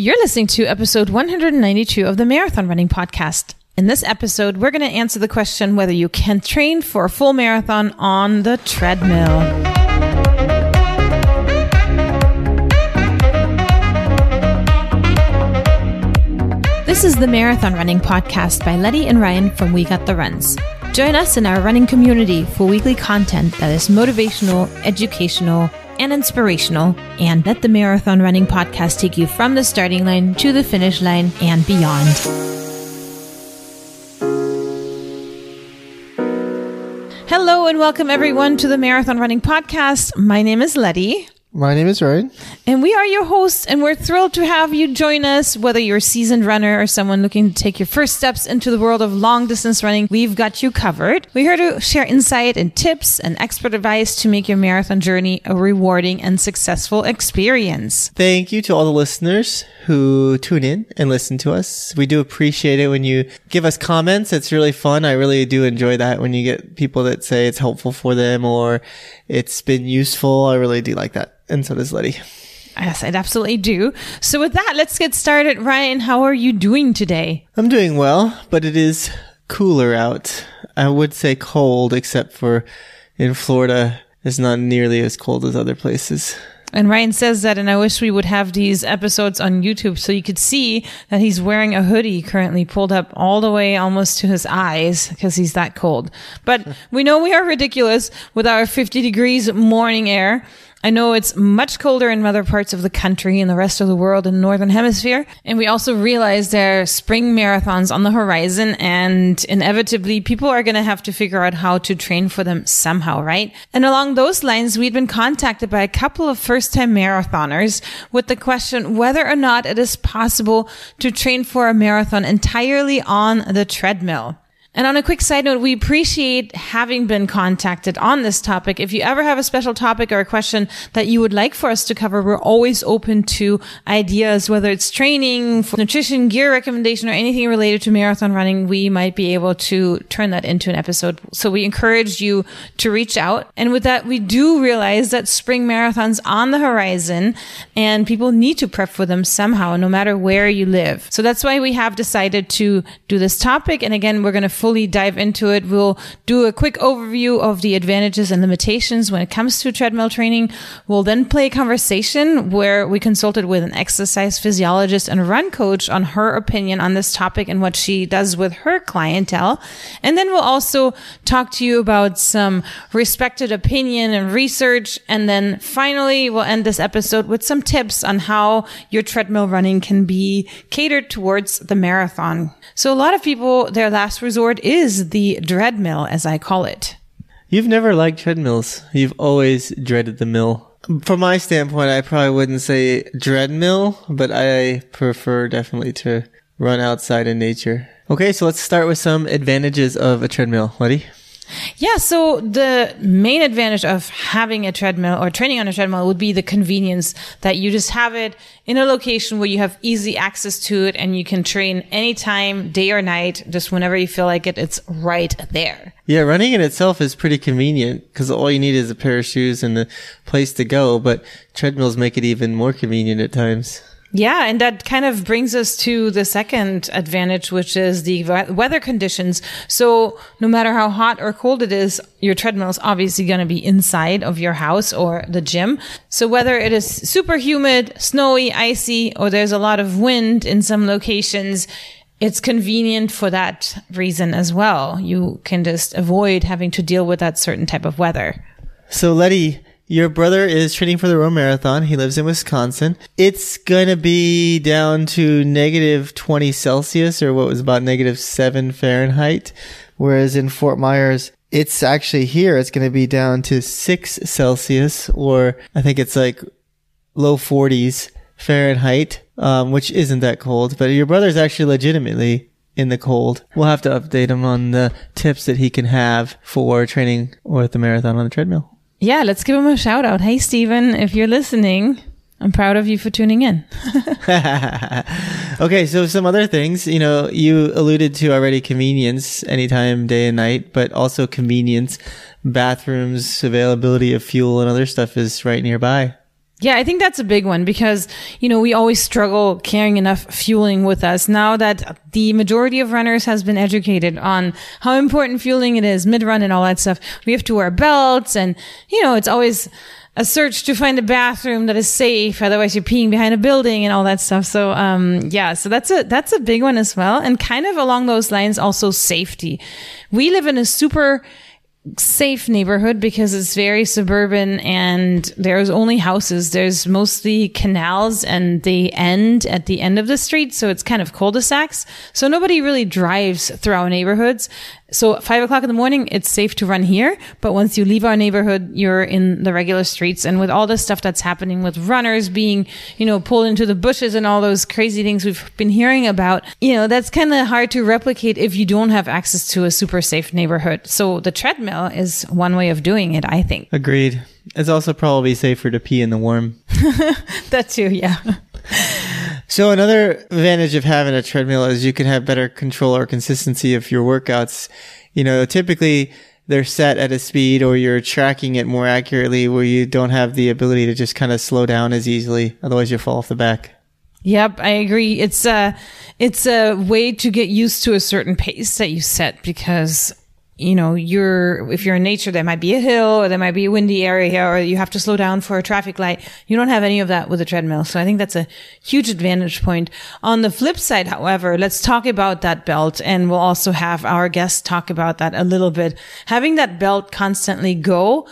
You're listening to episode 192 of the Marathon Running Podcast. In this episode, we're going to answer the question whether you can train for a full marathon on the treadmill. This is the Marathon Running Podcast by Letty and Ryan from We Got the Runs. Join us in our running community for weekly content that is motivational, educational, and inspirational, and let the Marathon Running Podcast take you from the starting line to the finish line and beyond. Hello and welcome everyone to the Marathon Running Podcast. My name is Letty. My name is Ryan. And we are your hosts, and we're thrilled to have you join us. Whether you're a seasoned runner or someone looking to take your first steps into the world of long distance running, we've got you covered. We're here to share insight and tips and expert advice to make your marathon journey a rewarding and successful experience. Thank you to all the listeners who tune in and listen to us. We do appreciate it when you give us comments. It's really fun. I really do enjoy that when you get people that say it's helpful for them or it's been useful. I really do like that. And so does Letty. Yes, I'd absolutely do. So with that, let's get started. Ryan, how are you doing today? I'm doing well, but it is cooler out. I would say cold, except for in Florida, it's not nearly as cold as other places. And Ryan says that, and I wish we would have these episodes on YouTube so you could see that he's wearing a hoodie currently pulled up all the way almost to his eyes because he's that cold. But we know we are ridiculous with our 50 degrees morning air. I know it's much colder in other parts of the country and the rest of the world in the northern hemisphere. And we also realize there are spring marathons on the horizon and inevitably people are going to have to figure out how to train for them somehow, right? And along those lines, we'd been contacted by a couple of first time marathoners with the question whether or not it is possible to train for a marathon entirely on the treadmill. And on a quick side note, we appreciate having been contacted on this topic. If you ever have a special topic or a question that you would like for us to cover, we're always open to ideas, whether it's training, nutrition, gear recommendation, or anything related to marathon running. We might be able to turn that into an episode. So we encourage you to reach out. And with that, we do realize that spring marathons on the horizon and people need to prep for them somehow, no matter where you live. So that's why we have decided to do this topic. And again, we're going to fully dive into it. We'll do a quick overview of the advantages and limitations when it comes to treadmill training. We'll then play a conversation where we consulted with an exercise physiologist and run coach on her opinion on this topic and what she does with her clientele. And then we'll also talk to you about some respected opinion and research. And then finally, we'll end this episode with some tips on how your treadmill running can be catered towards the marathon. So a lot of people, their last resort is the treadmill, as I call it. You've never liked treadmills. You've always dreaded the mill. From my standpoint, I probably wouldn't say treadmill, but I prefer definitely to run outside in nature. Okay, so let's start with some advantages of a treadmill. Letty? Yeah, so the main advantage of having a treadmill or training on a treadmill would be the convenience that you just have it in a location where you have easy access to it and you can train anytime, day or night, just whenever you feel like it, it's right there. Yeah, running in itself is pretty convenient because all you need is a pair of shoes and a place to go, but treadmills make it even more convenient at times. Yeah, and that kind of brings us to the second advantage, which is the weather conditions. So no matter how hot or cold it is, your treadmill is obviously going to be inside of your house or the gym. So whether it is super humid, snowy, icy, or there's a lot of wind in some locations, it's convenient for that reason as well. You can just avoid having to deal with that certain type of weather. So Letty, your brother is training for the Rome Marathon. He lives in Wisconsin. It's going to be down to negative 20 Celsius or what was about negative 7 Fahrenheit. Whereas in Fort Myers, it's actually here, it's going to be down to 6 Celsius or I think it's like low 40s Fahrenheit, um, which isn't that cold. But your brother's actually legitimately in the cold. We'll have to update him on the tips that he can have for training with the marathon on the treadmill yeah, let's give him a shout out. Hey, Stephen, if you're listening, I'm proud of you for tuning in. okay, so some other things, you know, you alluded to already convenience anytime, day and night, but also convenience, bathrooms, availability of fuel and other stuff is right nearby. Yeah, I think that's a big one because, you know, we always struggle carrying enough fueling with us. Now that the majority of runners has been educated on how important fueling it is mid run and all that stuff, we have to wear belts and, you know, it's always a search to find a bathroom that is safe. Otherwise you're peeing behind a building and all that stuff. So, um, yeah, so that's a, that's a big one as well. And kind of along those lines, also safety. We live in a super, safe neighborhood because it's very suburban and there's only houses. There's mostly canals and they end at the end of the street. So it's kind of cul-de-sacs. So nobody really drives through our neighborhoods. So five o'clock in the morning, it's safe to run here. But once you leave our neighborhood, you're in the regular streets. And with all the stuff that's happening with runners being, you know, pulled into the bushes and all those crazy things we've been hearing about, you know, that's kind of hard to replicate if you don't have access to a super safe neighborhood. So the treadmill is one way of doing it, I think. Agreed. It's also probably safer to pee in the warm. that too, yeah. So another advantage of having a treadmill is you can have better control or consistency of your workouts. You know, typically they're set at a speed or you're tracking it more accurately where you don't have the ability to just kind of slow down as easily. Otherwise you fall off the back. Yep, I agree. It's a, it's a way to get used to a certain pace that you set because you know, you're, if you're in nature, there might be a hill or there might be a windy area or you have to slow down for a traffic light. You don't have any of that with a treadmill. So I think that's a huge advantage point. On the flip side, however, let's talk about that belt and we'll also have our guests talk about that a little bit. Having that belt constantly go,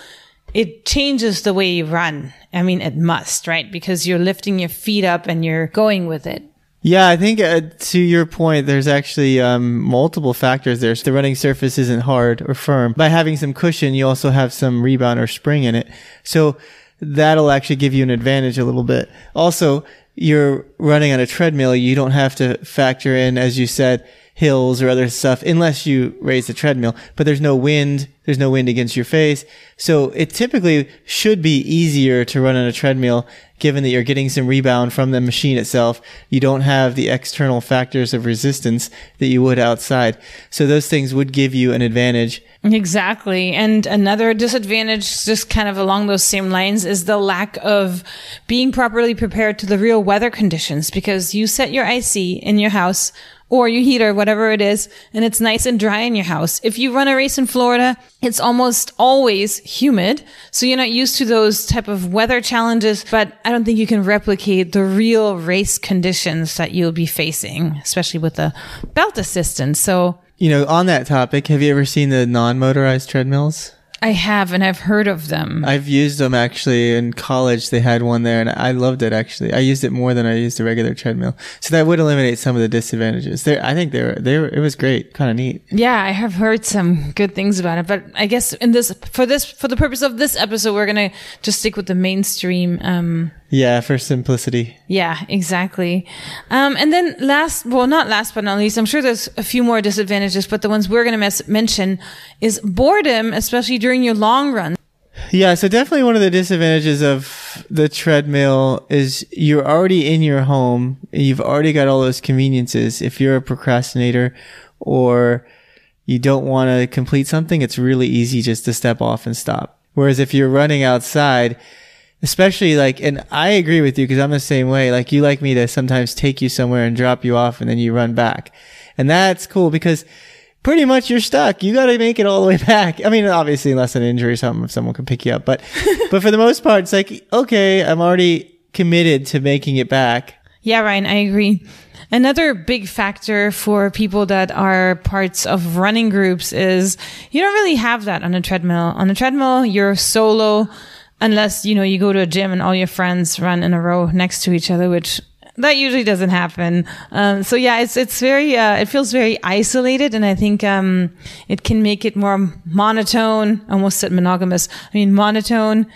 it changes the way you run. I mean, it must, right? Because you're lifting your feet up and you're going with it. Yeah, I think uh, to your point, there's actually um, multiple factors there. So the running surface isn't hard or firm. By having some cushion, you also have some rebound or spring in it. So that'll actually give you an advantage a little bit. Also, you're running on a treadmill. You don't have to factor in, as you said, hills or other stuff unless you raise the treadmill. But there's no wind. There's no wind against your face. So it typically should be easier to run on a treadmill given that you're getting some rebound from the machine itself. You don't have the external factors of resistance that you would outside. So those things would give you an advantage. Exactly. And another disadvantage, just kind of along those same lines, is the lack of being properly prepared to the real weather conditions because you set your AC in your house or your heater, whatever it is, and it's nice and dry in your house. If you run a race in Florida, it's almost always humid. So you're not used to those type of weather challenges, but I don't think you can replicate the real race conditions that you'll be facing, especially with the belt assistance. So, you know, on that topic, have you ever seen the non-motorized treadmills? I have, and I've heard of them. I've used them actually in college. They had one there, and I loved it. Actually, I used it more than I used a regular treadmill. So that would eliminate some of the disadvantages. There, I think they were, they were. It was great, kind of neat. Yeah, I have heard some good things about it, but I guess in this for this for the purpose of this episode, we're gonna just stick with the mainstream. Um, yeah, for simplicity. Yeah, exactly. Um, and then last, well, not last but not least, I'm sure there's a few more disadvantages, but the ones we're going to mention is boredom, especially during your long run. Yeah, so definitely one of the disadvantages of the treadmill is you're already in your home. You've already got all those conveniences. If you're a procrastinator or you don't want to complete something, it's really easy just to step off and stop. Whereas if you're running outside, especially like, and I agree with you because I'm the same way. Like you like me to sometimes take you somewhere and drop you off and then you run back. And that's cool because pretty much you're stuck. You got to make it all the way back. I mean, obviously, unless an injury or something, if someone can pick you up, but, but for the most part, it's like, okay, I'm already committed to making it back. Yeah, Ryan, I agree. Another big factor for people that are parts of running groups is you don't really have that on a treadmill. On a treadmill, you're solo unless you know you go to a gym and all your friends run in a row next to each other which that usually doesn't happen um, so yeah it's it's very uh, it feels very isolated and i think um, it can make it more monotone almost said monogamous i mean monotone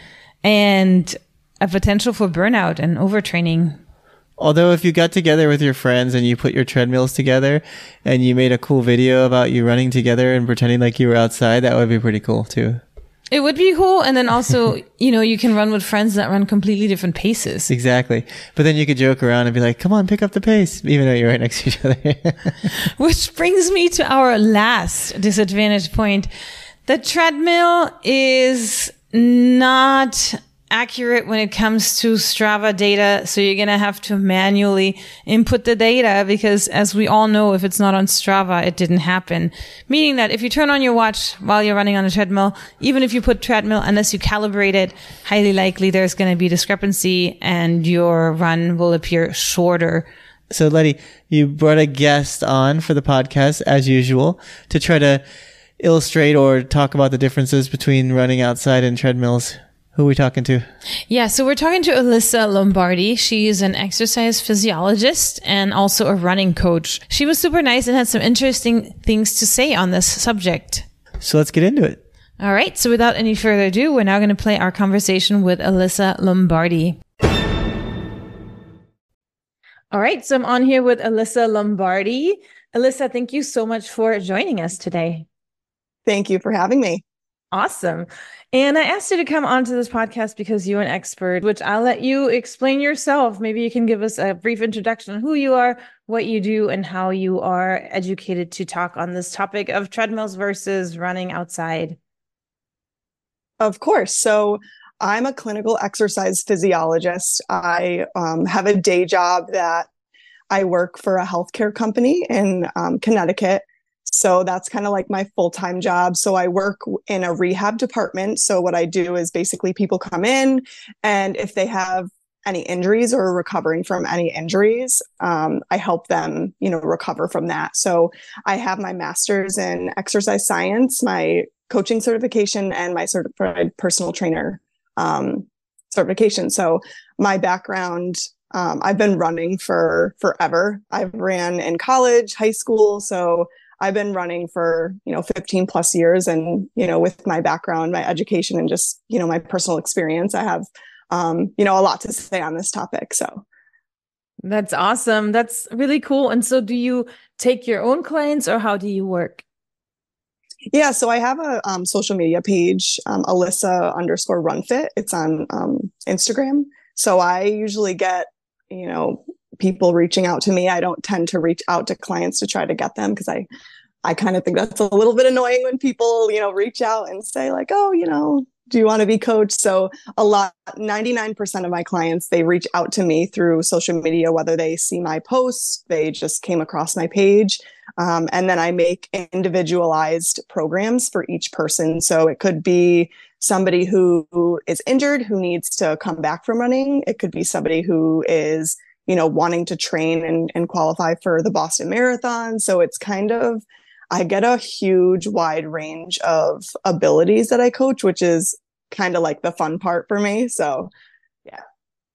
and a potential for burnout and overtraining Although if you got together with your friends and you put your treadmills together and you made a cool video about you running together and pretending like you were outside, that would be pretty cool too. It would be cool. And then also, you know, you can run with friends that run completely different paces. Exactly. But then you could joke around and be like, come on, pick up the pace, even though you're right next to each other. Which brings me to our last disadvantage point. The treadmill is not accurate when it comes to Strava data. So you're going to have to manually input the data because as we all know, if it's not on Strava, it didn't happen. Meaning that if you turn on your watch while you're running on a treadmill, even if you put treadmill, unless you calibrate it, highly likely there's going to be discrepancy and your run will appear shorter. So Letty, you brought a guest on for the podcast as usual to try to illustrate or talk about the differences between running outside and treadmills. Who are we talking to? Yeah, so we're talking to Alyssa Lombardi. She's an exercise physiologist and also a running coach. She was super nice and had some interesting things to say on this subject. So let's get into it. All right, so without any further ado, we're now going to play our conversation with Alyssa Lombardi. All right, so I'm on here with Alyssa Lombardi. Alyssa, thank you so much for joining us today. Thank you for having me. Awesome. And I asked you to come onto this podcast because you're an expert, which I'll let you explain yourself. Maybe you can give us a brief introduction on who you are, what you do, and how you are educated to talk on this topic of treadmills versus running outside. Of course. So, I'm a clinical exercise physiologist. I um, have a day job that I work for a healthcare company in um, Connecticut. So that's kind of like my full time job. So I work in a rehab department. So what I do is basically people come in, and if they have any injuries or recovering from any injuries, um, I help them, you know, recover from that. So I have my master's in exercise science, my coaching certification, and my certified personal trainer um, certification. So my background um, I've been running for forever. I've ran in college, high school. So I've been running for, you know, 15 plus years. And, you know, with my background, my education, and just, you know, my personal experience, I have, um, you know, a lot to say on this topic. So that's awesome. That's really cool. And so do you take your own clients or how do you work? Yeah, so I have a um, social media page, um, Alyssa underscore RunFit. It's on um, Instagram. So I usually get, you know, people reaching out to me. I don't tend to reach out to clients to try to get them because I I kind of think that's a little bit annoying when people, you know, reach out and say like, "Oh, you know, do you want to be coached?" So, a lot 99% of my clients, they reach out to me through social media whether they see my posts, they just came across my page, um, and then I make individualized programs for each person. So, it could be somebody who is injured who needs to come back from running. It could be somebody who is you know, wanting to train and, and qualify for the Boston Marathon. So it's kind of, I get a huge wide range of abilities that I coach, which is kind of like the fun part for me. So, yeah.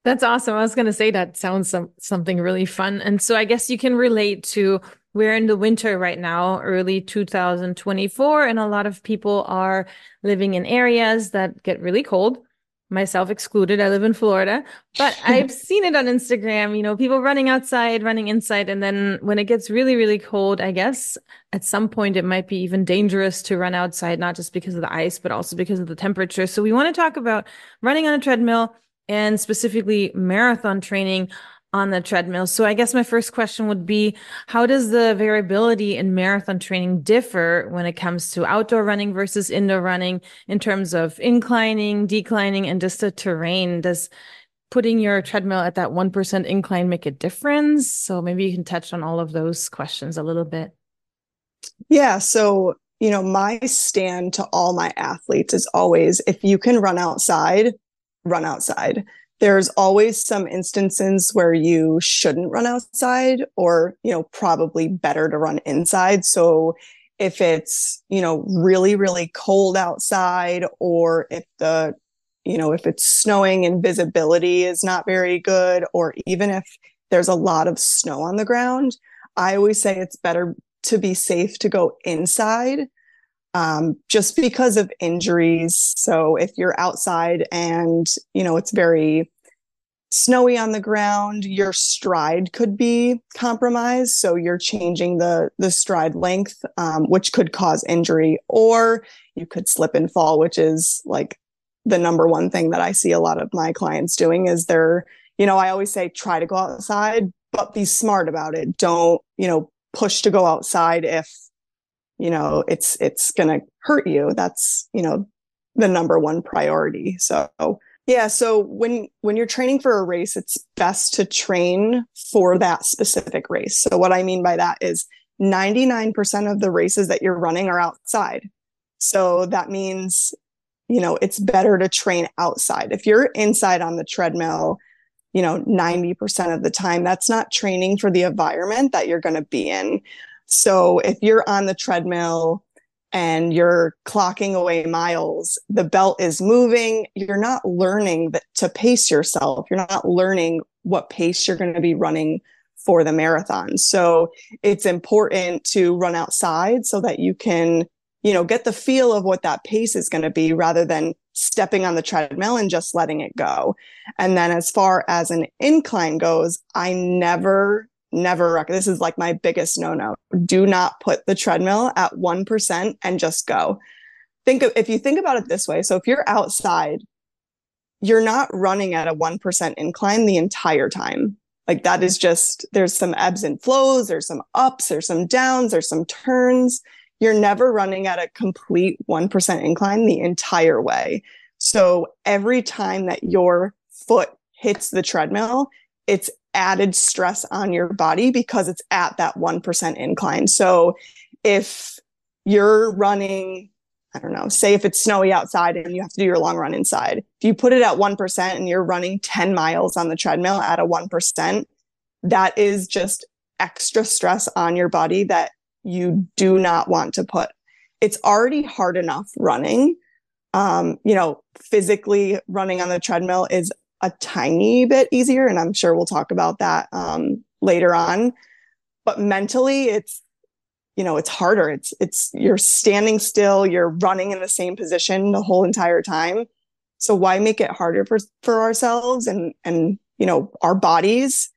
That's awesome. I was going to say that sounds some, something really fun. And so I guess you can relate to we're in the winter right now, early 2024, and a lot of people are living in areas that get really cold myself excluded. I live in Florida, but I've seen it on Instagram, you know, people running outside, running inside. And then when it gets really, really cold, I guess at some point it might be even dangerous to run outside, not just because of the ice, but also because of the temperature. So we want to talk about running on a treadmill and specifically marathon training on the treadmill. So I guess my first question would be how does the variability in marathon training differ when it comes to outdoor running versus indoor running in terms of inclining, declining, and just the terrain? Does putting your treadmill at that 1% incline make a difference? So maybe you can touch on all of those questions a little bit. Yeah. So, you know, my stand to all my athletes is always if you can run outside, run outside there's always some instances where you shouldn't run outside or you know probably better to run inside. So if it's you know really really cold outside or if the you know if it's snowing and visibility is not very good or even if there's a lot of snow on the ground i always say it's better to be safe to go inside um, just because of injuries. So if you're outside and you know it's very snowy on the ground, your stride could be compromised. So you're changing the the stride length, um, which could cause injury, or you could slip and fall, which is like the number one thing that I see a lot of my clients doing is they're, you know, I always say try to go outside, but be smart about it. Don't, you know, push to go outside if you know it's it's going to hurt you that's you know the number one priority so Yeah, so when when you're training for a race, it's best to train for that specific race. So what I mean by that is 99% of the races that you're running are outside. So that means you know, it's better to train outside. If you're inside on the treadmill, you know, 90% of the time, that's not training for the environment that you're going to be in. So if you're on the treadmill and you're clocking away miles, the belt is moving, you're not learning to pace yourself. You're not learning what pace you're going to be running for the marathon. So it's important to run outside so that you can, you know, get the feel of what that pace is going to be rather than stepping on the treadmill and just letting it go. And then as far as an incline goes, I never never this is like my biggest no no do not put the treadmill at 1% and just go. Think of if you think about it this way so if you're outside you're not running at a 1% incline the entire time. Like that is just there's some ebbs and flows there's some ups there's some downs there's some turns. You're never running at a complete 1% incline the entire way. So every time that your foot hits the treadmill it's added stress on your body because it's at that 1% incline. So if you're running, I don't know, say if it's snowy outside and you have to do your long run inside, if you put it at 1% and you're running 10 miles on the treadmill at a 1%, that is just extra stress on your body that you do not want to put. It's already hard enough running. Um, you know, physically running on the treadmill is a tiny bit easier. And I'm sure we'll talk about that um, later on. But mentally, it's, you know, it's harder. It's, it's, you're standing still, you're running in the same position the whole entire time. So why make it harder for, for ourselves and, and, you know, our bodies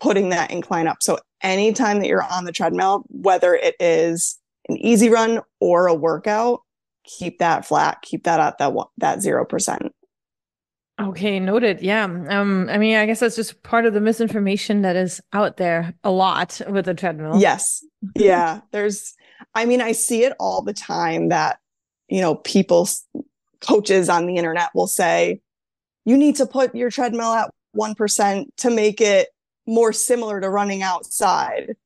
putting that incline up? So anytime that you're on the treadmill, whether it is an easy run or a workout, keep that flat, keep that at that, that 0%. Okay, noted. Yeah. Um, I mean, I guess that's just part of the misinformation that is out there a lot with the treadmill. Yes. Yeah. There's, I mean, I see it all the time that, you know, people, coaches on the internet will say, you need to put your treadmill at 1% to make it more similar to running outside.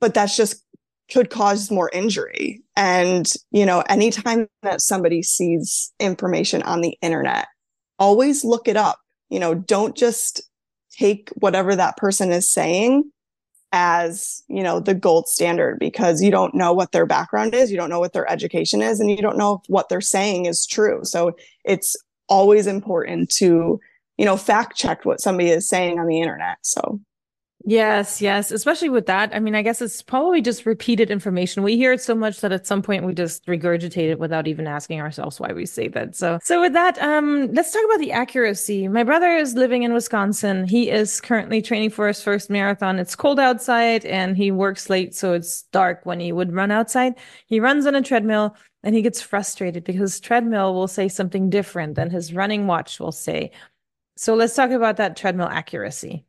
But that's just could cause more injury. And, you know, anytime that somebody sees information on the internet, always look it up. You know, don't just take whatever that person is saying as, you know, the gold standard because you don't know what their background is, you don't know what their education is, and you don't know if what they're saying is true. So it's always important to, you know, fact check what somebody is saying on the internet. So Yes, yes, especially with that. I mean, I guess it's probably just repeated information. We hear it so much that at some point we just regurgitate it without even asking ourselves why we say that. So, so with that, um, let's talk about the accuracy. My brother is living in Wisconsin. He is currently training for his first marathon. It's cold outside and he works late, so it's dark when he would run outside. He runs on a treadmill and he gets frustrated because treadmill will say something different than his running watch will say. So let's talk about that treadmill accuracy.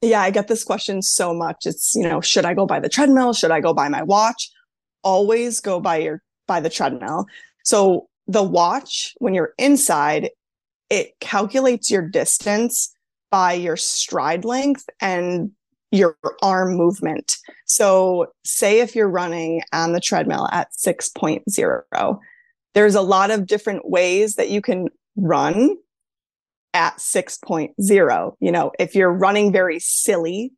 Yeah, I get this question so much. It's, you know, should I go by the treadmill? Should I go by my watch? Always go by your by the treadmill. So the watch, when you're inside, it calculates your distance by your stride length and your arm movement. So, say if you're running on the treadmill at 6.0, there's a lot of different ways that you can run at 6.0. You know, if you're running very silly,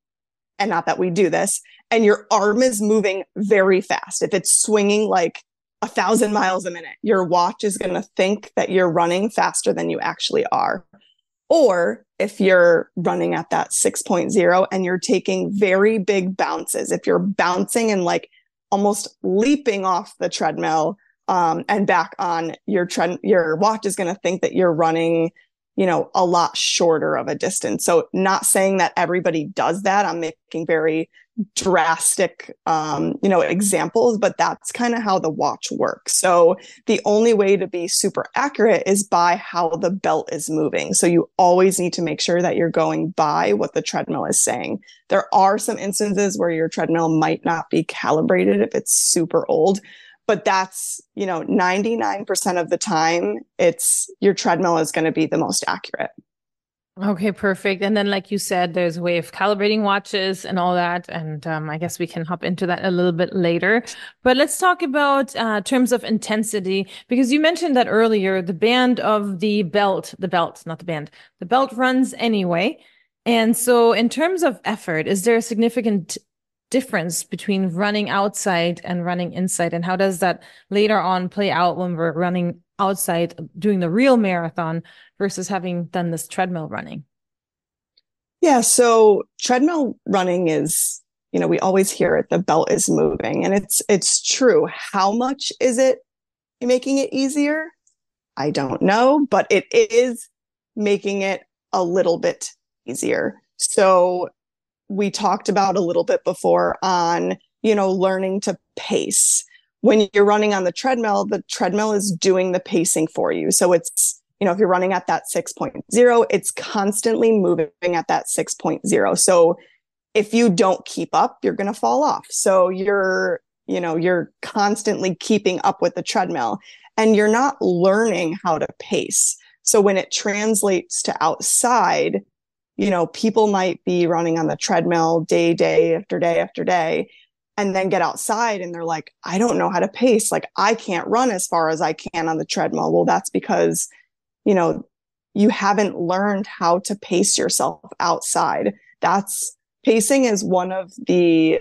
and not that we do this, and your arm is moving very fast, if it's swinging like a thousand miles a minute, your watch is going to think that you're running faster than you actually are. Or if you're running at that 6.0 and you're taking very big bounces, if you're bouncing and like almost leaping off the treadmill um, and back on your trend, your watch is going to think that you're running you know, a lot shorter of a distance. So not saying that everybody does that. I'm making very drastic, um, you know, examples, but that's kind of how the watch works. So the only way to be super accurate is by how the belt is moving. So you always need to make sure that you're going by what the treadmill is saying. There are some instances where your treadmill might not be calibrated if it's super old, but that's, you know, 99% of the time, it's your treadmill is going to be the most accurate. Okay, perfect. And then, like you said, there's a way of calibrating watches and all that. And um, I guess we can hop into that a little bit later. But let's talk about uh, terms of intensity, because you mentioned that earlier, the band of the belt, the belt, not the band, the belt runs anyway. And so, in terms of effort, is there a significant difference between running outside and running inside? And how does that later on play out when we're running outside doing the real marathon versus having done this treadmill running? Yeah, so treadmill running is, you know, we always hear it the belt is moving and it's it's true. How much is it making it easier? I don't know, but it is making it a little bit easier. So we talked about a little bit before on, you know, learning to pace when you're running on the treadmill, the treadmill is doing the pacing for you. So it's, you know, if you're running at that 6.0, it's constantly moving at that 6.0. So if you don't keep up, you're going to fall off. So you're, you know, you're constantly keeping up with the treadmill and you're not learning how to pace. So when it translates to outside, you know, people might be running on the treadmill day, day after day after day and then get outside and they're like, I don't know how to pace. Like, I can't run as far as I can on the treadmill. Well, that's because, you know, you haven't learned how to pace yourself outside. That's pacing is one of the,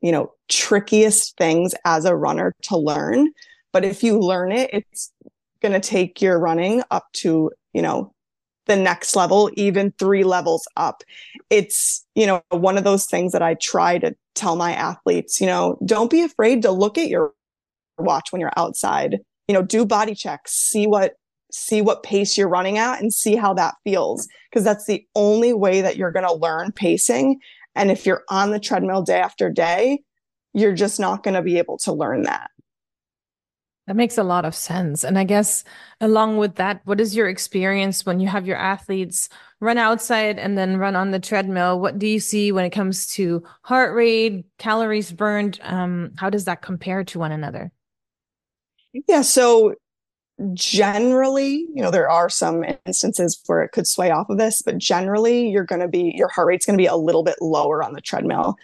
you know, trickiest things as a runner to learn. But if you learn it, it's going to take your running up to, you know, the next level, even three levels up. It's, you know, one of those things that I try to tell my athletes, you know, don't be afraid to look at your watch when you're outside. You know, do body checks, see what see what pace you're running at and see how that feels because that's the only way that you're going to learn pacing. And if you're on the treadmill day after day, you're just not going to be able to learn that. That makes a lot of sense. And I guess along with that, what is your experience when you have your athletes run outside and then run on the treadmill? What do you see when it comes to heart rate, calories burned? Um, how does that compare to one another? Yeah. So generally, you know, there are some instances where it could sway off of this, but generally you're going to be, your heart rate's going to be a little bit lower on the treadmill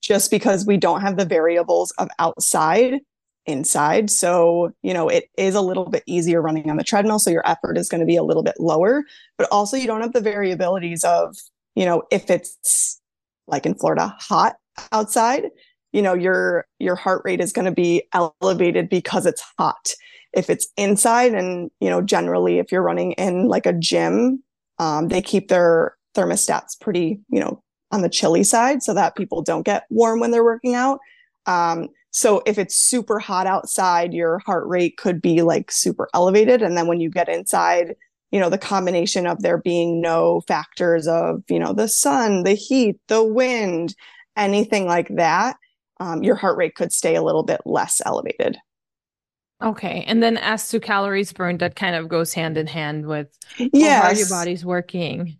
just because we don't have the variables of outside inside. So, you know, it is a little bit easier running on the treadmill. So your effort is going to be a little bit lower, but also you don't have the variabilities of, you know, if it's like in Florida, hot outside, you know, your your heart rate is going to be elevated because it's hot. If it's inside and, you know, generally if you're running in like a gym, um, they keep their thermostats pretty, you know, on the chilly side so that people don't get warm when they're working out. Um, so if it's super hot outside, your heart rate could be like super elevated. And then when you get inside, you know, the combination of there being no factors of, you know, the sun, the heat, the wind, anything like that, um, your heart rate could stay a little bit less elevated. Okay. And then as to calories burned, that kind of goes hand in hand with yeah, how your body's working.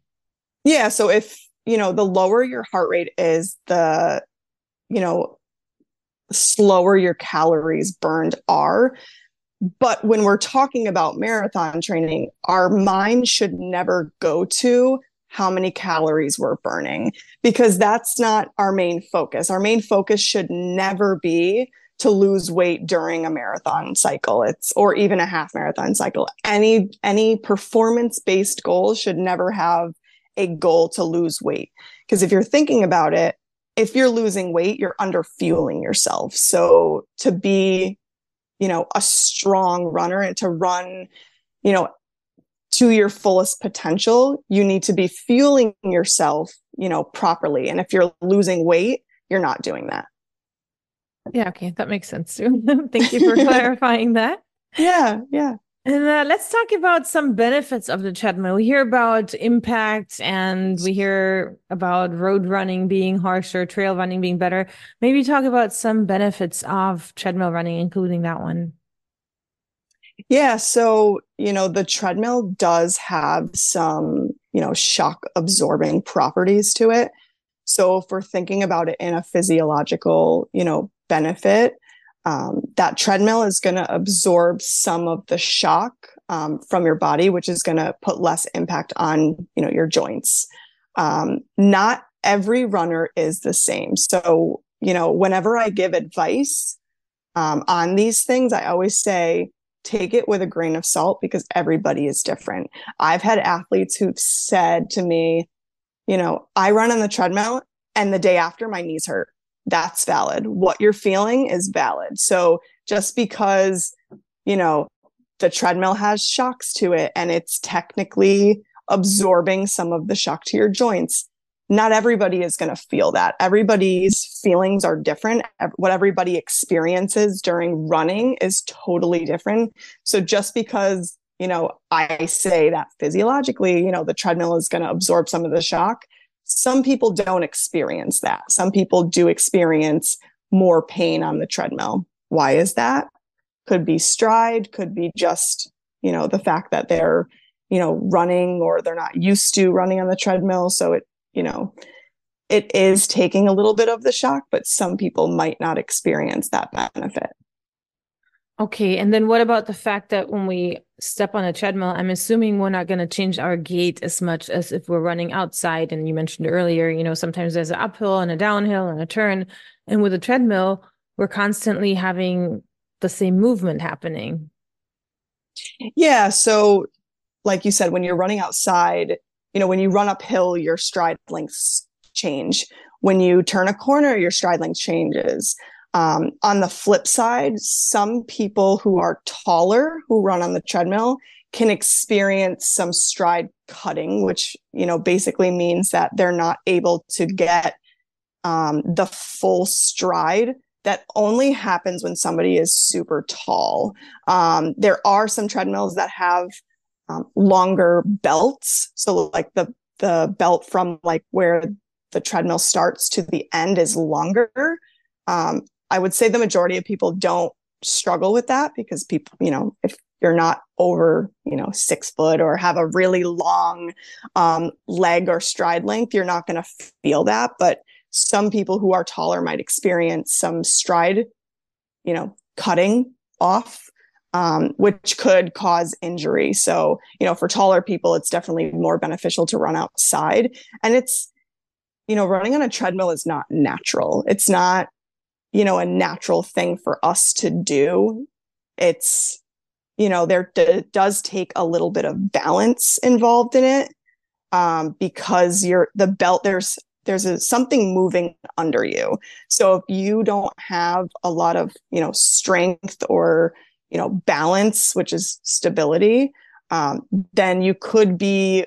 Yeah. So if, you know, the lower your heart rate is, the, you know, slower your calories burned are. But when we're talking about marathon training, our mind should never go to how many calories we're burning because that's not our main focus. Our main focus should never be to lose weight during a marathon cycle. It's or even a half marathon cycle. Any any performance based goal should never have a goal to lose weight because if you're thinking about it, if you're losing weight, you're under fueling yourself. So to be, you know, a strong runner and to run, you know, to your fullest potential, you need to be fueling yourself, you know, properly. And if you're losing weight, you're not doing that. Yeah, okay, that makes sense too. Thank you for clarifying that. Yeah, yeah. And uh, let's talk about some benefits of the treadmill. We hear about impact and we hear about road running being harsher, trail running being better. Maybe talk about some benefits of treadmill running, including that one. Yeah. So, you know, the treadmill does have some, you know, shock absorbing properties to it. So, if we're thinking about it in a physiological, you know, benefit, um, that treadmill is going to absorb some of the shock um, from your body, which is going to put less impact on you know your joints. Um, not every runner is the same, so you know whenever I give advice um, on these things, I always say take it with a grain of salt because everybody is different. I've had athletes who've said to me, you know, I run on the treadmill and the day after my knees hurt that's valid. What you're feeling is valid. So just because, you know, the treadmill has shocks to it and it's technically absorbing some of the shock to your joints, not everybody is going to feel that. Everybody's feelings are different. What everybody experiences during running is totally different. So just because, you know, I say that physiologically, you know, the treadmill is going to absorb some of the shock, some people don't experience that. Some people do experience more pain on the treadmill. Why is that? Could be stride, could be just, you know, the fact that they're, you know, running or they're not used to running on the treadmill. So it, you know, it is taking a little bit of the shock, but some people might not experience that benefit. Okay. And then what about the fact that when we step on a treadmill, I'm assuming we're not going to change our gait as much as if we're running outside. And you mentioned earlier, you know, sometimes there's an uphill and a downhill and a turn. And with a treadmill, we're constantly having the same movement happening. Yeah. So, like you said, when you're running outside, you know, when you run uphill, your stride lengths change. When you turn a corner, your stride length changes. Um, on the flip side, some people who are taller who run on the treadmill can experience some stride cutting, which you know basically means that they're not able to get um, the full stride that only happens when somebody is super tall. Um, there are some treadmills that have um, longer belts, so like the the belt from like where the treadmill starts to the end is longer. Um, I would say the majority of people don't struggle with that because people, you know, if you're not over, you know, six foot or have a really long um, leg or stride length, you're not going to feel that. But some people who are taller might experience some stride, you know, cutting off, um, which could cause injury. So, you know, for taller people, it's definitely more beneficial to run outside. And it's, you know, running on a treadmill is not natural. It's not you know, a natural thing for us to do. It's, you know, there d- does take a little bit of balance involved in it um, because you're the belt, there's, there's a, something moving under you. So if you don't have a lot of, you know, strength or, you know, balance, which is stability, um, then you could be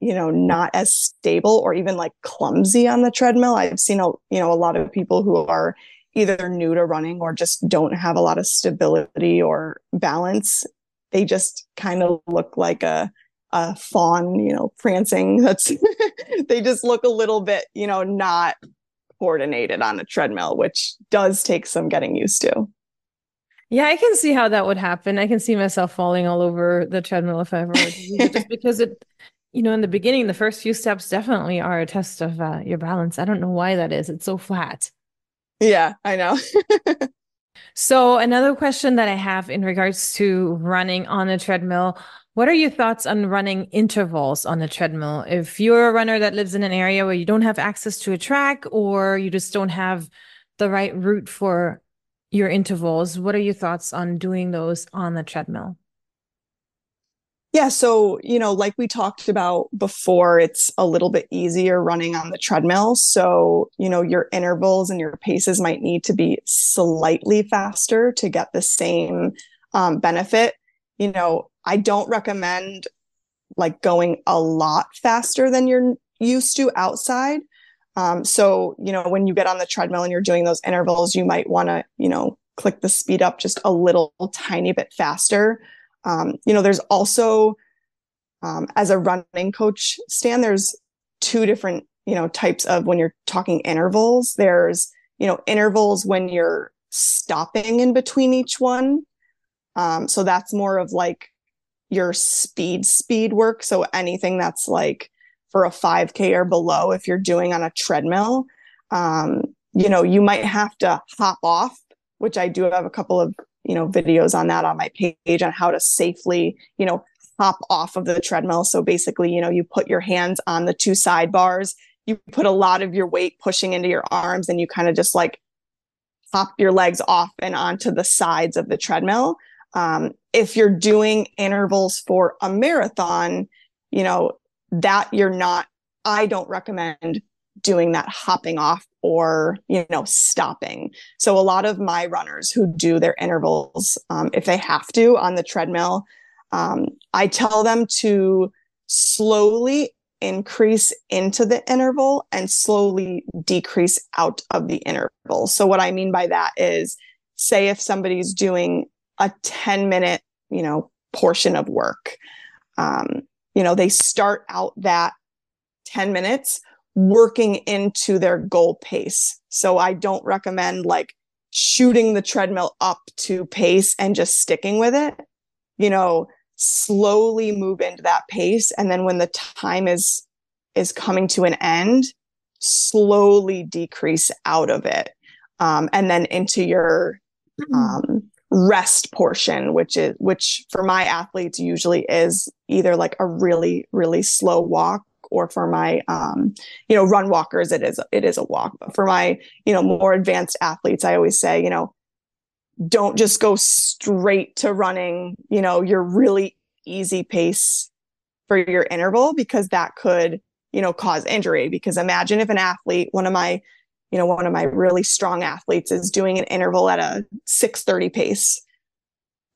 you know not as stable or even like clumsy on the treadmill. I've seen a you know a lot of people who are either new to running or just don't have a lot of stability or balance. They just kind of look like a a fawn you know prancing. That's they just look a little bit you know not coordinated on a treadmill which does take some getting used to. Yeah, I can see how that would happen. I can see myself falling all over the treadmill if I ever were to use it, just because it you know, in the beginning, the first few steps definitely are a test of uh, your balance. I don't know why that is. It's so flat. Yeah, I know. so, another question that I have in regards to running on a treadmill what are your thoughts on running intervals on a treadmill? If you're a runner that lives in an area where you don't have access to a track or you just don't have the right route for your intervals, what are your thoughts on doing those on the treadmill? Yeah. So, you know, like we talked about before, it's a little bit easier running on the treadmill. So, you know, your intervals and your paces might need to be slightly faster to get the same um, benefit. You know, I don't recommend like going a lot faster than you're used to outside. Um, so, you know, when you get on the treadmill and you're doing those intervals, you might want to, you know, click the speed up just a little tiny bit faster um, you know, there's also, um, as a running coach, Stan, there's two different, you know, types of when you're talking intervals. There's, you know, intervals when you're stopping in between each one. Um, so that's more of like your speed, speed work. So anything that's like for a 5K or below, if you're doing on a treadmill, um, you know, you might have to hop off which I do have a couple of, you know, videos on that on my page on how to safely, you know, hop off of the treadmill. So basically, you know, you put your hands on the two sidebars, you put a lot of your weight pushing into your arms, and you kind of just like hop your legs off and onto the sides of the treadmill. Um, if you're doing intervals for a marathon, you know, that you're not, I don't recommend doing that hopping off or you know stopping. So a lot of my runners who do their intervals um, if they have to on the treadmill um, i tell them to slowly increase into the interval and slowly decrease out of the interval. So what i mean by that is say if somebody's doing a 10 minute you know portion of work um, you know they start out that 10 minutes working into their goal pace. So I don't recommend like shooting the treadmill up to pace and just sticking with it. You know, slowly move into that pace and then when the time is is coming to an end, slowly decrease out of it. Um, and then into your mm-hmm. um, rest portion which is which for my athletes usually is either like a really really slow walk or for my um, you know run walkers it is it is a walk. But for my you know more advanced athletes i always say you know don't just go straight to running you know your really easy pace for your interval because that could you know cause injury. Because imagine if an athlete one of my you know one of my really strong athletes is doing an interval at a 630 pace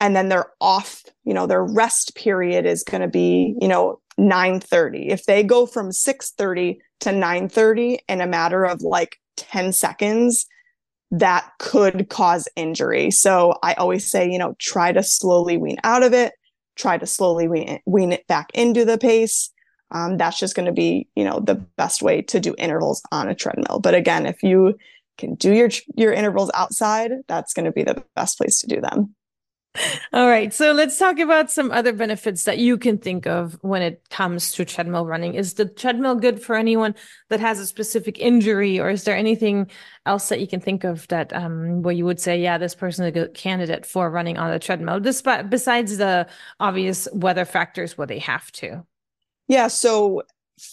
and then they're off you know their rest period is going to be you know 9:30. If they go from 6:30 to 9:30 in a matter of like 10 seconds, that could cause injury. So I always say, you know, try to slowly wean out of it, try to slowly wean, wean it back into the pace. Um, that's just going to be, you know, the best way to do intervals on a treadmill. But again, if you can do your your intervals outside, that's going to be the best place to do them. All right. So let's talk about some other benefits that you can think of when it comes to treadmill running. Is the treadmill good for anyone that has a specific injury, or is there anything else that you can think of that um, where you would say, yeah, this person is a good candidate for running on the treadmill, despite besides the obvious weather factors where they have to? Yeah. So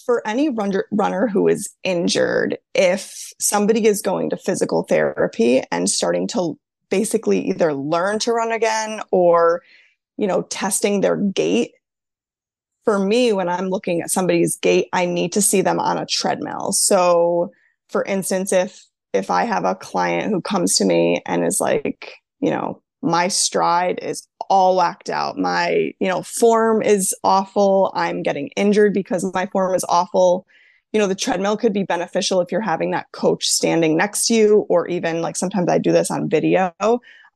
for any runner, runner who is injured, if somebody is going to physical therapy and starting to basically either learn to run again or, you know, testing their gait. For me, when I'm looking at somebody's gait, I need to see them on a treadmill. So, for instance, if if I have a client who comes to me and is like, you know, my stride is all whacked out. My, you know, form is awful. I'm getting injured because my form is awful you know the treadmill could be beneficial if you're having that coach standing next to you or even like sometimes i do this on video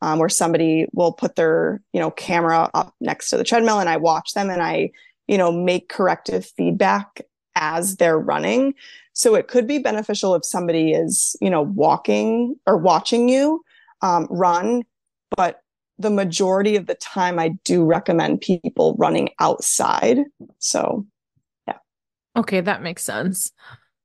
um, where somebody will put their you know camera up next to the treadmill and i watch them and i you know make corrective feedback as they're running. So it could be beneficial if somebody is you know walking or watching you um, run but the majority of the time i do recommend people running outside. So Okay, that makes sense.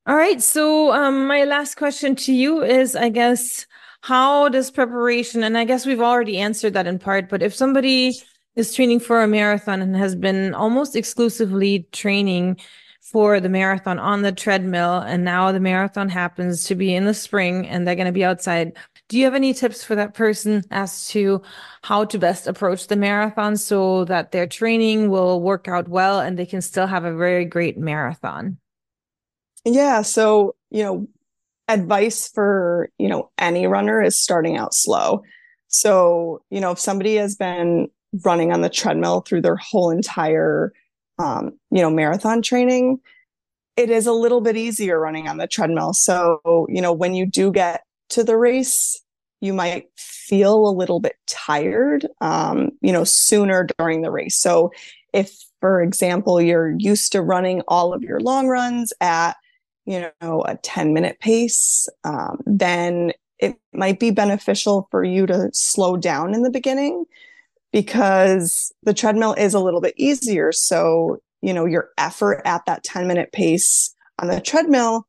All right. So, um, my last question to you is, I guess, how does preparation, and I guess we've already answered that in part, but if somebody is training for a marathon and has been almost exclusively training for the marathon on the treadmill, and now the marathon happens to be in the spring and they're going to be outside, do you have any tips for that person as to how to best approach the marathon so that their training will work out well and they can still have a very great marathon? Yeah. So, you know, advice for, you know, any runner is starting out slow. So, you know, if somebody has been running on the treadmill through their whole entire, um, you know, marathon training, it is a little bit easier running on the treadmill. So, you know, when you do get to the race, you might feel a little bit tired, um, you know, sooner during the race. So if, for example, you're used to running all of your long runs at, you know, a 10 minute pace, um, then it might be beneficial for you to slow down in the beginning because the treadmill is a little bit easier. So, you know, your effort at that 10 minute pace on the treadmill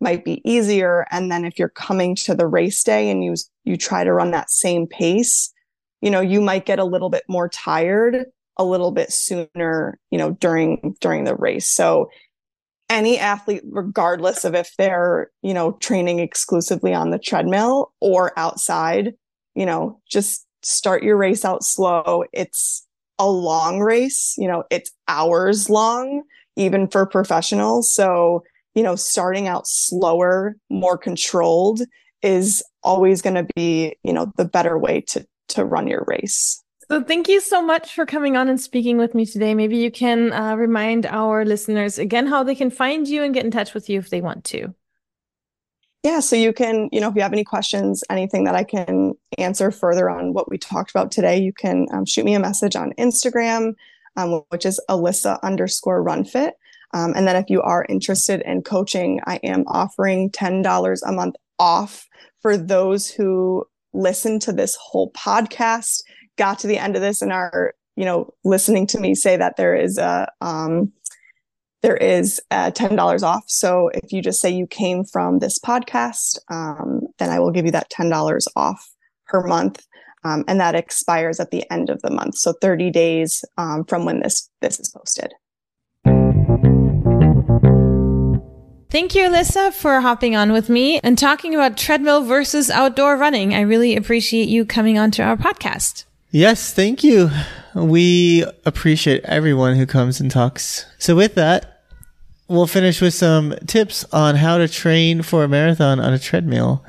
might be easier. And then if you're coming to the race day and you you try to run that same pace you know you might get a little bit more tired a little bit sooner you know during during the race. So any athlete regardless of if they're you know training exclusively on the treadmill or outside you know just start your race out slow. It's a long race you know it's hours long even for professionals. So you know, starting out slower, more controlled is always going to be, you know, the better way to to run your race. So thank you so much for coming on and speaking with me today. Maybe you can uh, remind our listeners again how they can find you and get in touch with you if they want to. Yeah, so you can, you know, if you have any questions, anything that I can answer further on what we talked about today, you can um, shoot me a message on Instagram, um, which is Alyssa underscore RunFit. Um, and then if you are interested in coaching, I am offering $10 a month off for those who listen to this whole podcast, got to the end of this and are, you know, listening to me say that there is a, um, there is $10 off. So if you just say you came from this podcast, um, then I will give you that $10 off per month. Um, and that expires at the end of the month. So 30 days um, from when this, this is posted. Thank you, Alyssa, for hopping on with me and talking about treadmill versus outdoor running. I really appreciate you coming onto our podcast. Yes, thank you. We appreciate everyone who comes and talks. So with that, we'll finish with some tips on how to train for a marathon on a treadmill.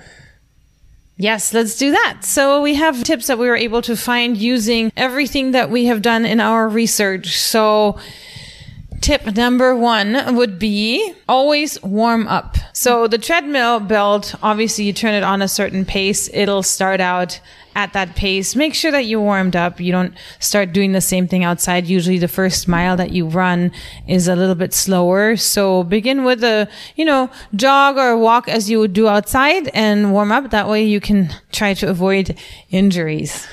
Yes, let's do that. So we have tips that we were able to find using everything that we have done in our research. So Tip number one would be always warm up. So the treadmill belt, obviously you turn it on a certain pace. It'll start out at that pace. Make sure that you're warmed up. You don't start doing the same thing outside. Usually the first mile that you run is a little bit slower. So begin with a, you know, jog or walk as you would do outside and warm up. That way you can try to avoid injuries.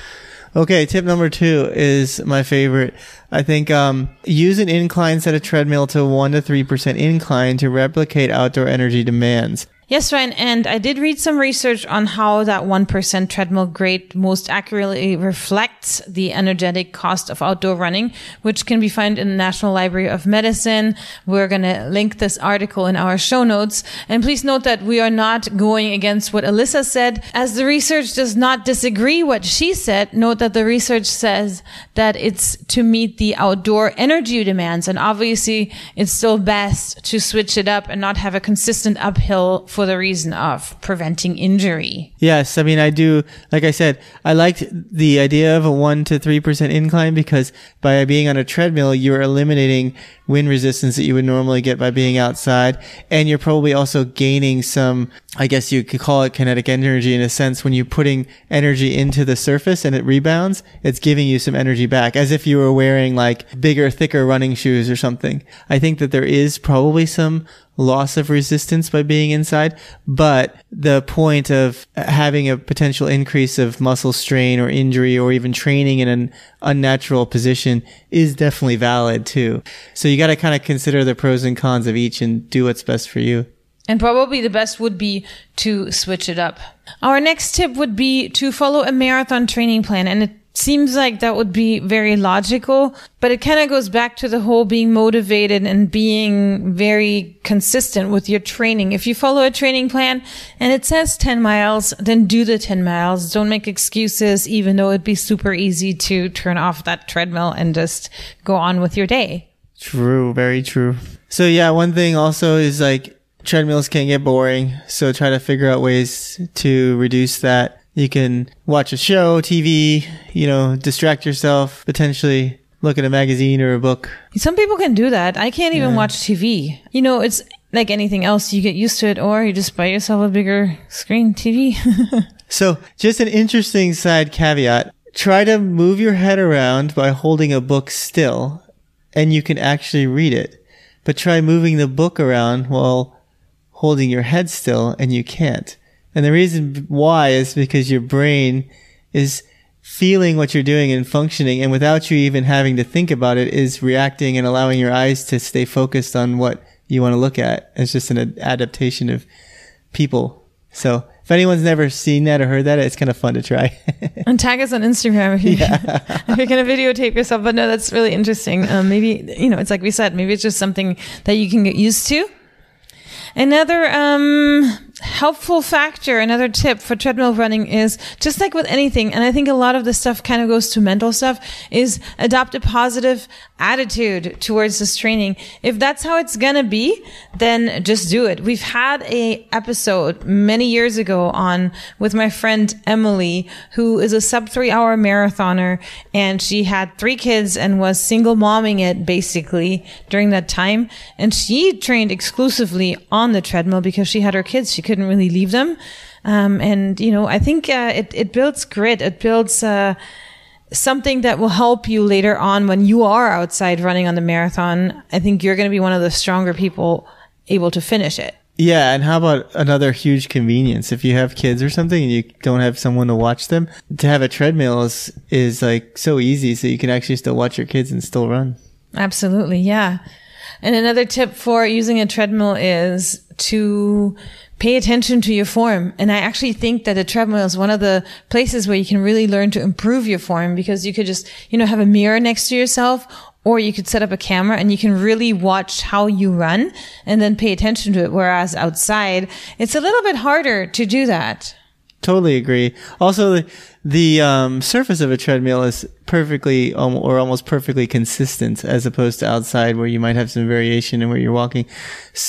Okay, tip number two is my favorite. I think um, use an incline set of treadmill to one to three percent incline to replicate outdoor energy demands. Yes, Ryan, and I did read some research on how that 1% treadmill grade most accurately reflects the energetic cost of outdoor running, which can be found in the National Library of Medicine. We're going to link this article in our show notes. And please note that we are not going against what Alyssa said. As the research does not disagree what she said, note that the research says that it's to meet the outdoor energy demands. And obviously it's still best to switch it up and not have a consistent uphill for the reason of preventing injury. Yes, I mean I do. Like I said, I liked the idea of a one to three percent incline because by being on a treadmill, you're eliminating wind resistance that you would normally get by being outside, and you're probably also gaining some. I guess you could call it kinetic energy in a sense. When you're putting energy into the surface and it rebounds, it's giving you some energy back, as if you were wearing like bigger, thicker running shoes or something. I think that there is probably some loss of resistance by being inside, but the point of having a potential increase of muscle strain or injury or even training in an unnatural position is definitely valid too. So you got to kind of consider the pros and cons of each and do what's best for you. And probably the best would be to switch it up. Our next tip would be to follow a marathon training plan. And it seems like that would be very logical, but it kind of goes back to the whole being motivated and being very consistent with your training. If you follow a training plan and it says 10 miles, then do the 10 miles. Don't make excuses, even though it'd be super easy to turn off that treadmill and just go on with your day. True, very true. So yeah, one thing also is like treadmills can get boring. So try to figure out ways to reduce that you can watch a show, TV, you know, distract yourself, potentially look at a magazine or a book. Some people can do that. I can't even yeah. watch TV. You know, it's like anything else. You get used to it or you just buy yourself a bigger screen TV. so just an interesting side caveat. Try to move your head around by holding a book still and you can actually read it. But try moving the book around while holding your head still and you can't. And the reason why is because your brain is feeling what you're doing and functioning and without you even having to think about it is reacting and allowing your eyes to stay focused on what you want to look at. It's just an adaptation of people. So if anyone's never seen that or heard that, it's kind of fun to try. and tag us on Instagram if, you, if you're going to videotape yourself. But no, that's really interesting. Um, maybe, you know, it's like we said, maybe it's just something that you can get used to. Another um, helpful factor, another tip for treadmill running is just like with anything, and I think a lot of this stuff kind of goes to mental stuff, is adopt a positive attitude towards this training. If that's how it's gonna be, then just do it. We've had a episode many years ago on with my friend Emily, who is a sub three hour marathoner, and she had three kids and was single momming it basically during that time. And she trained exclusively on the treadmill because she had her kids. She couldn't really leave them. Um, and you know, I think uh, it it builds grit. It builds uh, something that will help you later on when you are outside running on the marathon. I think you're going to be one of the stronger people able to finish it. Yeah, and how about another huge convenience? If you have kids or something and you don't have someone to watch them, to have a treadmill is is like so easy, so you can actually still watch your kids and still run. Absolutely, yeah. And another tip for using a treadmill is to pay attention to your form. And I actually think that a treadmill is one of the places where you can really learn to improve your form because you could just, you know, have a mirror next to yourself or you could set up a camera and you can really watch how you run and then pay attention to it. Whereas outside, it's a little bit harder to do that. Totally agree. Also, the, the um, surface of a treadmill is perfectly or almost perfectly consistent as opposed to outside where you might have some variation in where you're walking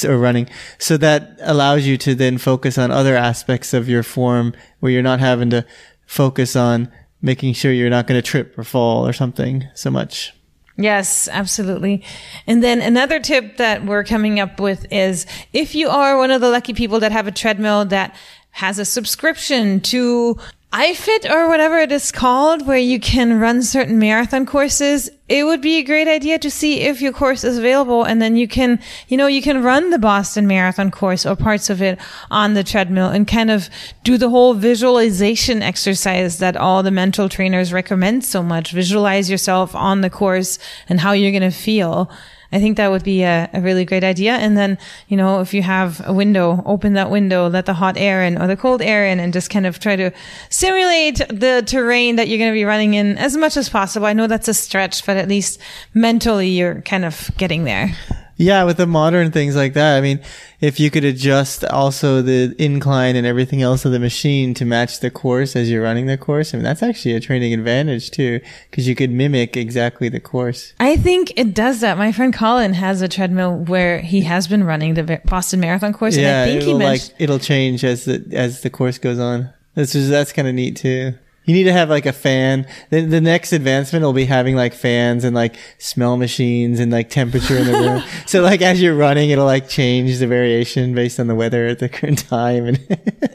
or running. So that allows you to then focus on other aspects of your form where you're not having to focus on making sure you're not going to trip or fall or something so much. Yes, absolutely. And then another tip that we're coming up with is if you are one of the lucky people that have a treadmill that has a subscription to iFit or whatever it is called, where you can run certain marathon courses, it would be a great idea to see if your course is available. And then you can, you know, you can run the Boston Marathon course or parts of it on the treadmill and kind of do the whole visualization exercise that all the mental trainers recommend so much. Visualize yourself on the course and how you're going to feel. I think that would be a, a, really great idea. And then, you know, if you have a window, open that window, let the hot air in or the cold air in and just kind of try to simulate the terrain that you're going to be running in as much as possible. I know that's a stretch, but at least mentally you're kind of getting there. Yeah, with the modern things like that, I mean, if you could adjust also the incline and everything else of the machine to match the course as you're running the course, I mean, that's actually a training advantage too, because you could mimic exactly the course. I think it does that. My friend Colin has a treadmill where he has been running the Boston Marathon course, yeah, and I think he mentioned like it'll change as the as the course goes on. That's just that's kind of neat too. You need to have like a fan. The, the next advancement will be having like fans and like smell machines and like temperature in the room. so like as you're running, it'll like change the variation based on the weather at the current time. And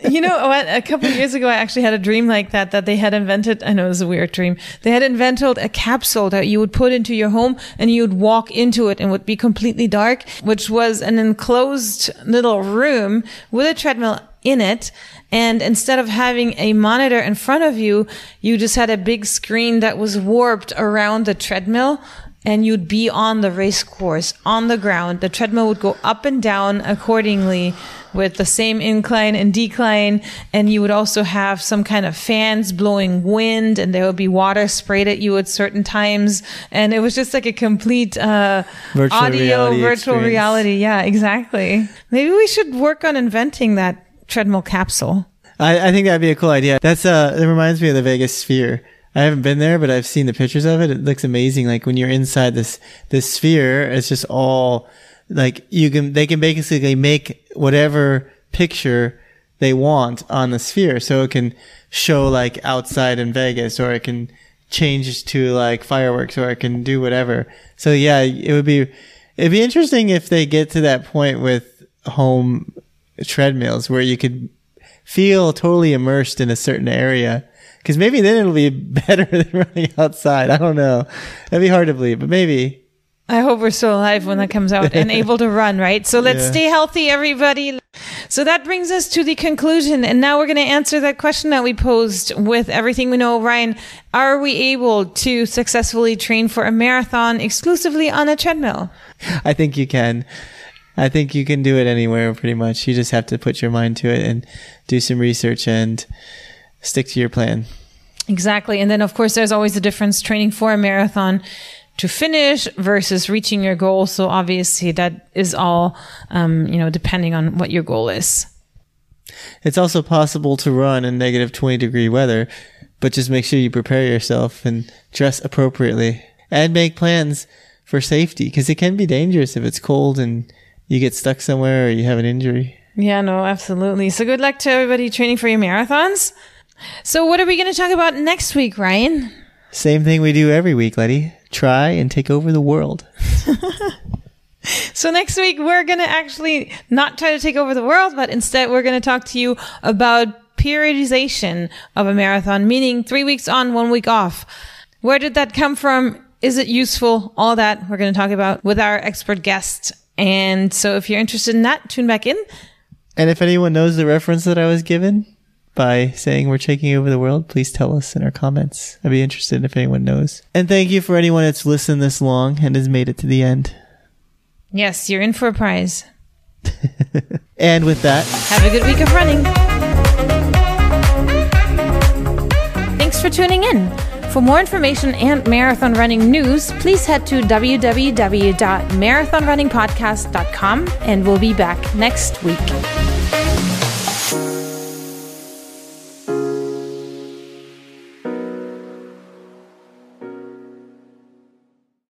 you know what? A couple years ago, I actually had a dream like that. That they had invented. I know it was a weird dream. They had invented a capsule that you would put into your home and you would walk into it and it would be completely dark, which was an enclosed little room with a treadmill in it. And instead of having a monitor in front of you, you just had a big screen that was warped around the treadmill and you'd be on the race course on the ground. The treadmill would go up and down accordingly with the same incline and decline. And you would also have some kind of fans blowing wind and there would be water sprayed at you at certain times. And it was just like a complete, uh, Virtual audio reality virtual experience. reality. Yeah, exactly. Maybe we should work on inventing that treadmill capsule. I, I think that'd be a cool idea. That's uh, it reminds me of the Vegas Sphere. I haven't been there, but I've seen the pictures of it. It looks amazing. Like when you're inside this this sphere, it's just all like you can they can basically make whatever picture they want on the sphere. So it can show like outside in Vegas, or it can change to like fireworks, or it can do whatever. So yeah, it would be it'd be interesting if they get to that point with home treadmills where you could feel totally immersed in a certain area. Cause maybe then it'll be better than running outside. I don't know. That'd be hard to believe, but maybe. I hope we're still alive when that comes out and able to run, right? So let's Yeah. stay healthy, everybody. So that brings us to the conclusion. And now we're going to answer that question that we posed with everything we know. Ryan, are we able to successfully train for a marathon exclusively on a treadmill? I think you can. I think you can do it anywhere pretty much. You just have to put your mind to it and do some research and stick to your plan. Exactly. And then, of course, there's always a difference training for a marathon to finish versus reaching your goal. So obviously that is all, um, you know, depending on what your goal is. It's also possible to run in negative 20 degree weather, but just make sure you prepare yourself and dress appropriately and make plans for safety because it can be dangerous if it's cold and you get stuck somewhere or you have an injury. Yeah, no, absolutely. So good luck to everybody training for your marathons. So what are we going to talk about next week, Ryan? Same thing we do every week, Letty. Try and take over the world. So next week we're going to actually not try to take over the world, but instead we're going to talk to you about periodization of a marathon, meaning three weeks on, one week off. Where did that come from? Is it useful? All that we're going to talk about with our expert guest. And so if you're interested in that, tune back in. And if anyone knows the reference that I was given by saying we're taking over the world, please tell us in our comments. I'd be interested if anyone knows. And thank you for anyone that's listened this long and has made it to the end. Yes, you're in for a prize. And with that, Have a good week of running. Thanks for tuning in. For more information and marathon running news, please head to www.marathonrunningpodcast.com and we'll be back next week.